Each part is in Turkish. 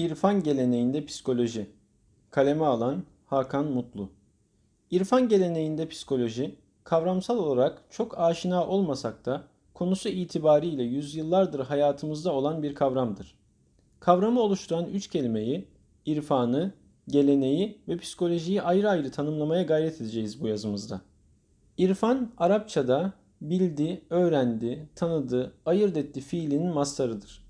İrfan geleneğinde psikoloji. Kaleme alan Hakan Mutlu. İrfan geleneğinde psikoloji, kavramsal olarak çok aşina olmasak da konusu itibariyle yüzyıllardır hayatımızda olan bir kavramdır. Kavramı oluşturan üç kelimeyi, irfanı, geleneği ve psikolojiyi ayrı ayrı tanımlamaya gayret edeceğiz bu yazımızda. İrfan, Arapçada bildi, öğrendi, tanıdı, ayırt etti fiilinin mastarıdır.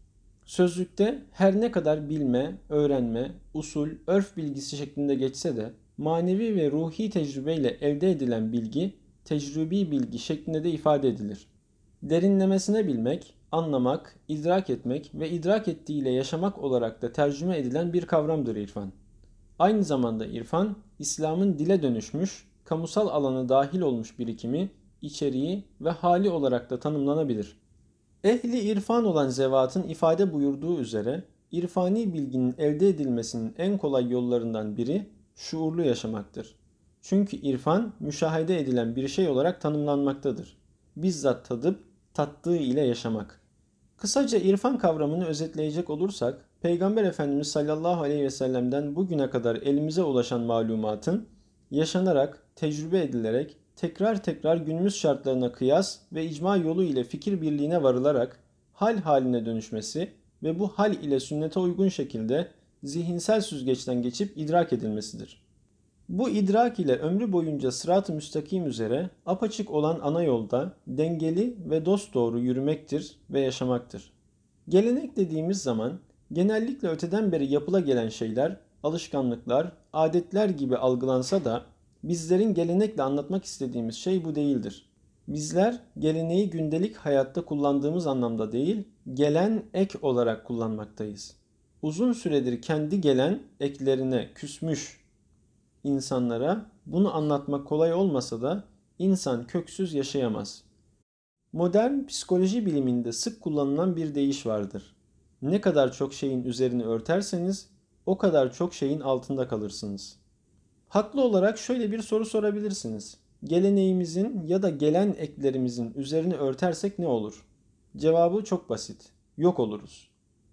Sözlükte her ne kadar bilme, öğrenme, usul, örf bilgisi şeklinde geçse de manevi ve ruhi tecrübeyle elde edilen bilgi tecrübi bilgi şeklinde de ifade edilir. Derinlemesine bilmek, anlamak, idrak etmek ve idrak ettiğiyle yaşamak olarak da tercüme edilen bir kavramdır irfan. Aynı zamanda irfan, İslam'ın dile dönüşmüş, kamusal alana dahil olmuş birikimi, içeriği ve hali olarak da tanımlanabilir. Ehli irfan olan zevatın ifade buyurduğu üzere irfani bilginin elde edilmesinin en kolay yollarından biri şuurlu yaşamaktır. Çünkü irfan müşahede edilen bir şey olarak tanımlanmaktadır. Bizzat tadıp tattığı ile yaşamak. Kısaca irfan kavramını özetleyecek olursak, Peygamber Efendimiz sallallahu aleyhi ve sellem'den bugüne kadar elimize ulaşan malumatın yaşanarak, tecrübe edilerek tekrar tekrar günümüz şartlarına kıyas ve icma yolu ile fikir birliğine varılarak hal haline dönüşmesi ve bu hal ile sünnete uygun şekilde zihinsel süzgeçten geçip idrak edilmesidir. Bu idrak ile ömrü boyunca sırat-ı müstakim üzere apaçık olan ana yolda dengeli ve dost doğru yürümektir ve yaşamaktır. Gelenek dediğimiz zaman genellikle öteden beri yapıla gelen şeyler, alışkanlıklar, adetler gibi algılansa da Bizlerin gelenekle anlatmak istediğimiz şey bu değildir. Bizler geleneği gündelik hayatta kullandığımız anlamda değil, gelen ek olarak kullanmaktayız. Uzun süredir kendi gelen eklerine küsmüş insanlara bunu anlatmak kolay olmasa da insan köksüz yaşayamaz. Modern psikoloji biliminde sık kullanılan bir deyiş vardır. Ne kadar çok şeyin üzerini örterseniz o kadar çok şeyin altında kalırsınız.'' Haklı olarak şöyle bir soru sorabilirsiniz. Geleneğimizin ya da gelen eklerimizin üzerini örtersek ne olur? Cevabı çok basit. Yok oluruz.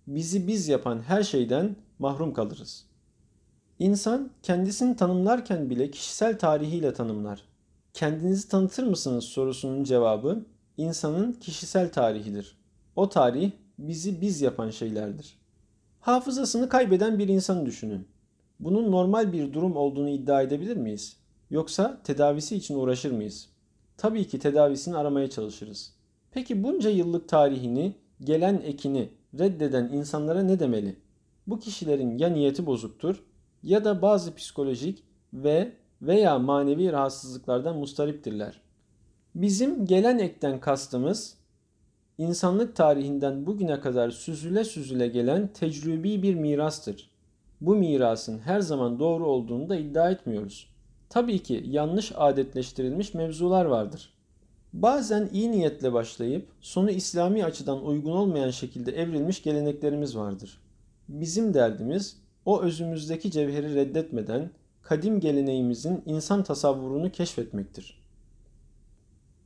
Bizi biz yapan her şeyden mahrum kalırız. İnsan kendisini tanımlarken bile kişisel tarihiyle tanımlar. Kendinizi tanıtır mısınız sorusunun cevabı insanın kişisel tarihidir. O tarih bizi biz yapan şeylerdir. Hafızasını kaybeden bir insanı düşünün. Bunun normal bir durum olduğunu iddia edebilir miyiz? Yoksa tedavisi için uğraşır mıyız? Tabii ki tedavisini aramaya çalışırız. Peki bunca yıllık tarihini, gelen ekini reddeden insanlara ne demeli? Bu kişilerin ya niyeti bozuktur ya da bazı psikolojik ve veya manevi rahatsızlıklardan mustariptirler. Bizim gelen ekten kastımız insanlık tarihinden bugüne kadar süzüle süzüle gelen tecrübi bir mirastır bu mirasın her zaman doğru olduğunu da iddia etmiyoruz. Tabii ki yanlış adetleştirilmiş mevzular vardır. Bazen iyi niyetle başlayıp sonu İslami açıdan uygun olmayan şekilde evrilmiş geleneklerimiz vardır. Bizim derdimiz o özümüzdeki cevheri reddetmeden kadim geleneğimizin insan tasavvurunu keşfetmektir.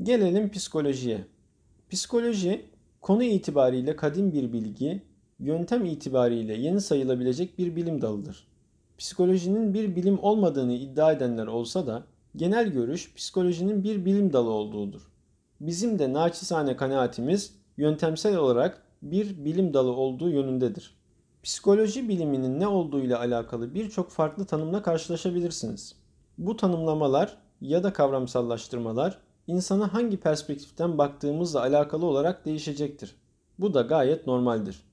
Gelelim psikolojiye. Psikoloji konu itibariyle kadim bir bilgi yöntem itibariyle yeni sayılabilecek bir bilim dalıdır. Psikolojinin bir bilim olmadığını iddia edenler olsa da genel görüş psikolojinin bir bilim dalı olduğudur. Bizim de naçizane kanaatimiz yöntemsel olarak bir bilim dalı olduğu yönündedir. Psikoloji biliminin ne olduğuyla alakalı birçok farklı tanımla karşılaşabilirsiniz. Bu tanımlamalar ya da kavramsallaştırmalar insana hangi perspektiften baktığımızla alakalı olarak değişecektir. Bu da gayet normaldir.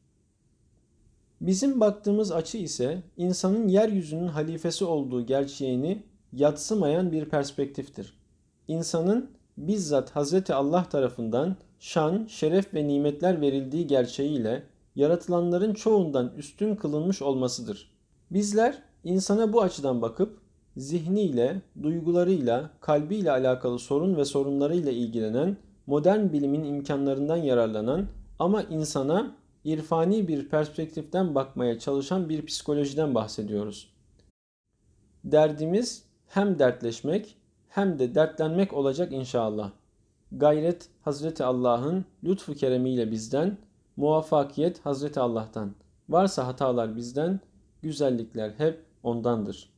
Bizim baktığımız açı ise insanın yeryüzünün halifesi olduğu gerçeğini yatsımayan bir perspektiftir. İnsanın bizzat Hazreti Allah tarafından şan, şeref ve nimetler verildiği gerçeğiyle yaratılanların çoğundan üstün kılınmış olmasıdır. Bizler insana bu açıdan bakıp zihniyle, duygularıyla, kalbiyle alakalı sorun ve sorunlarıyla ilgilenen, modern bilimin imkanlarından yararlanan ama insana irfani bir perspektiften bakmaya çalışan bir psikolojiden bahsediyoruz. Derdimiz hem dertleşmek hem de dertlenmek olacak inşallah. Gayret Hazreti Allah'ın lütfu keremiyle bizden, muvaffakiyet Hazreti Allah'tan. Varsa hatalar bizden, güzellikler hep ondandır.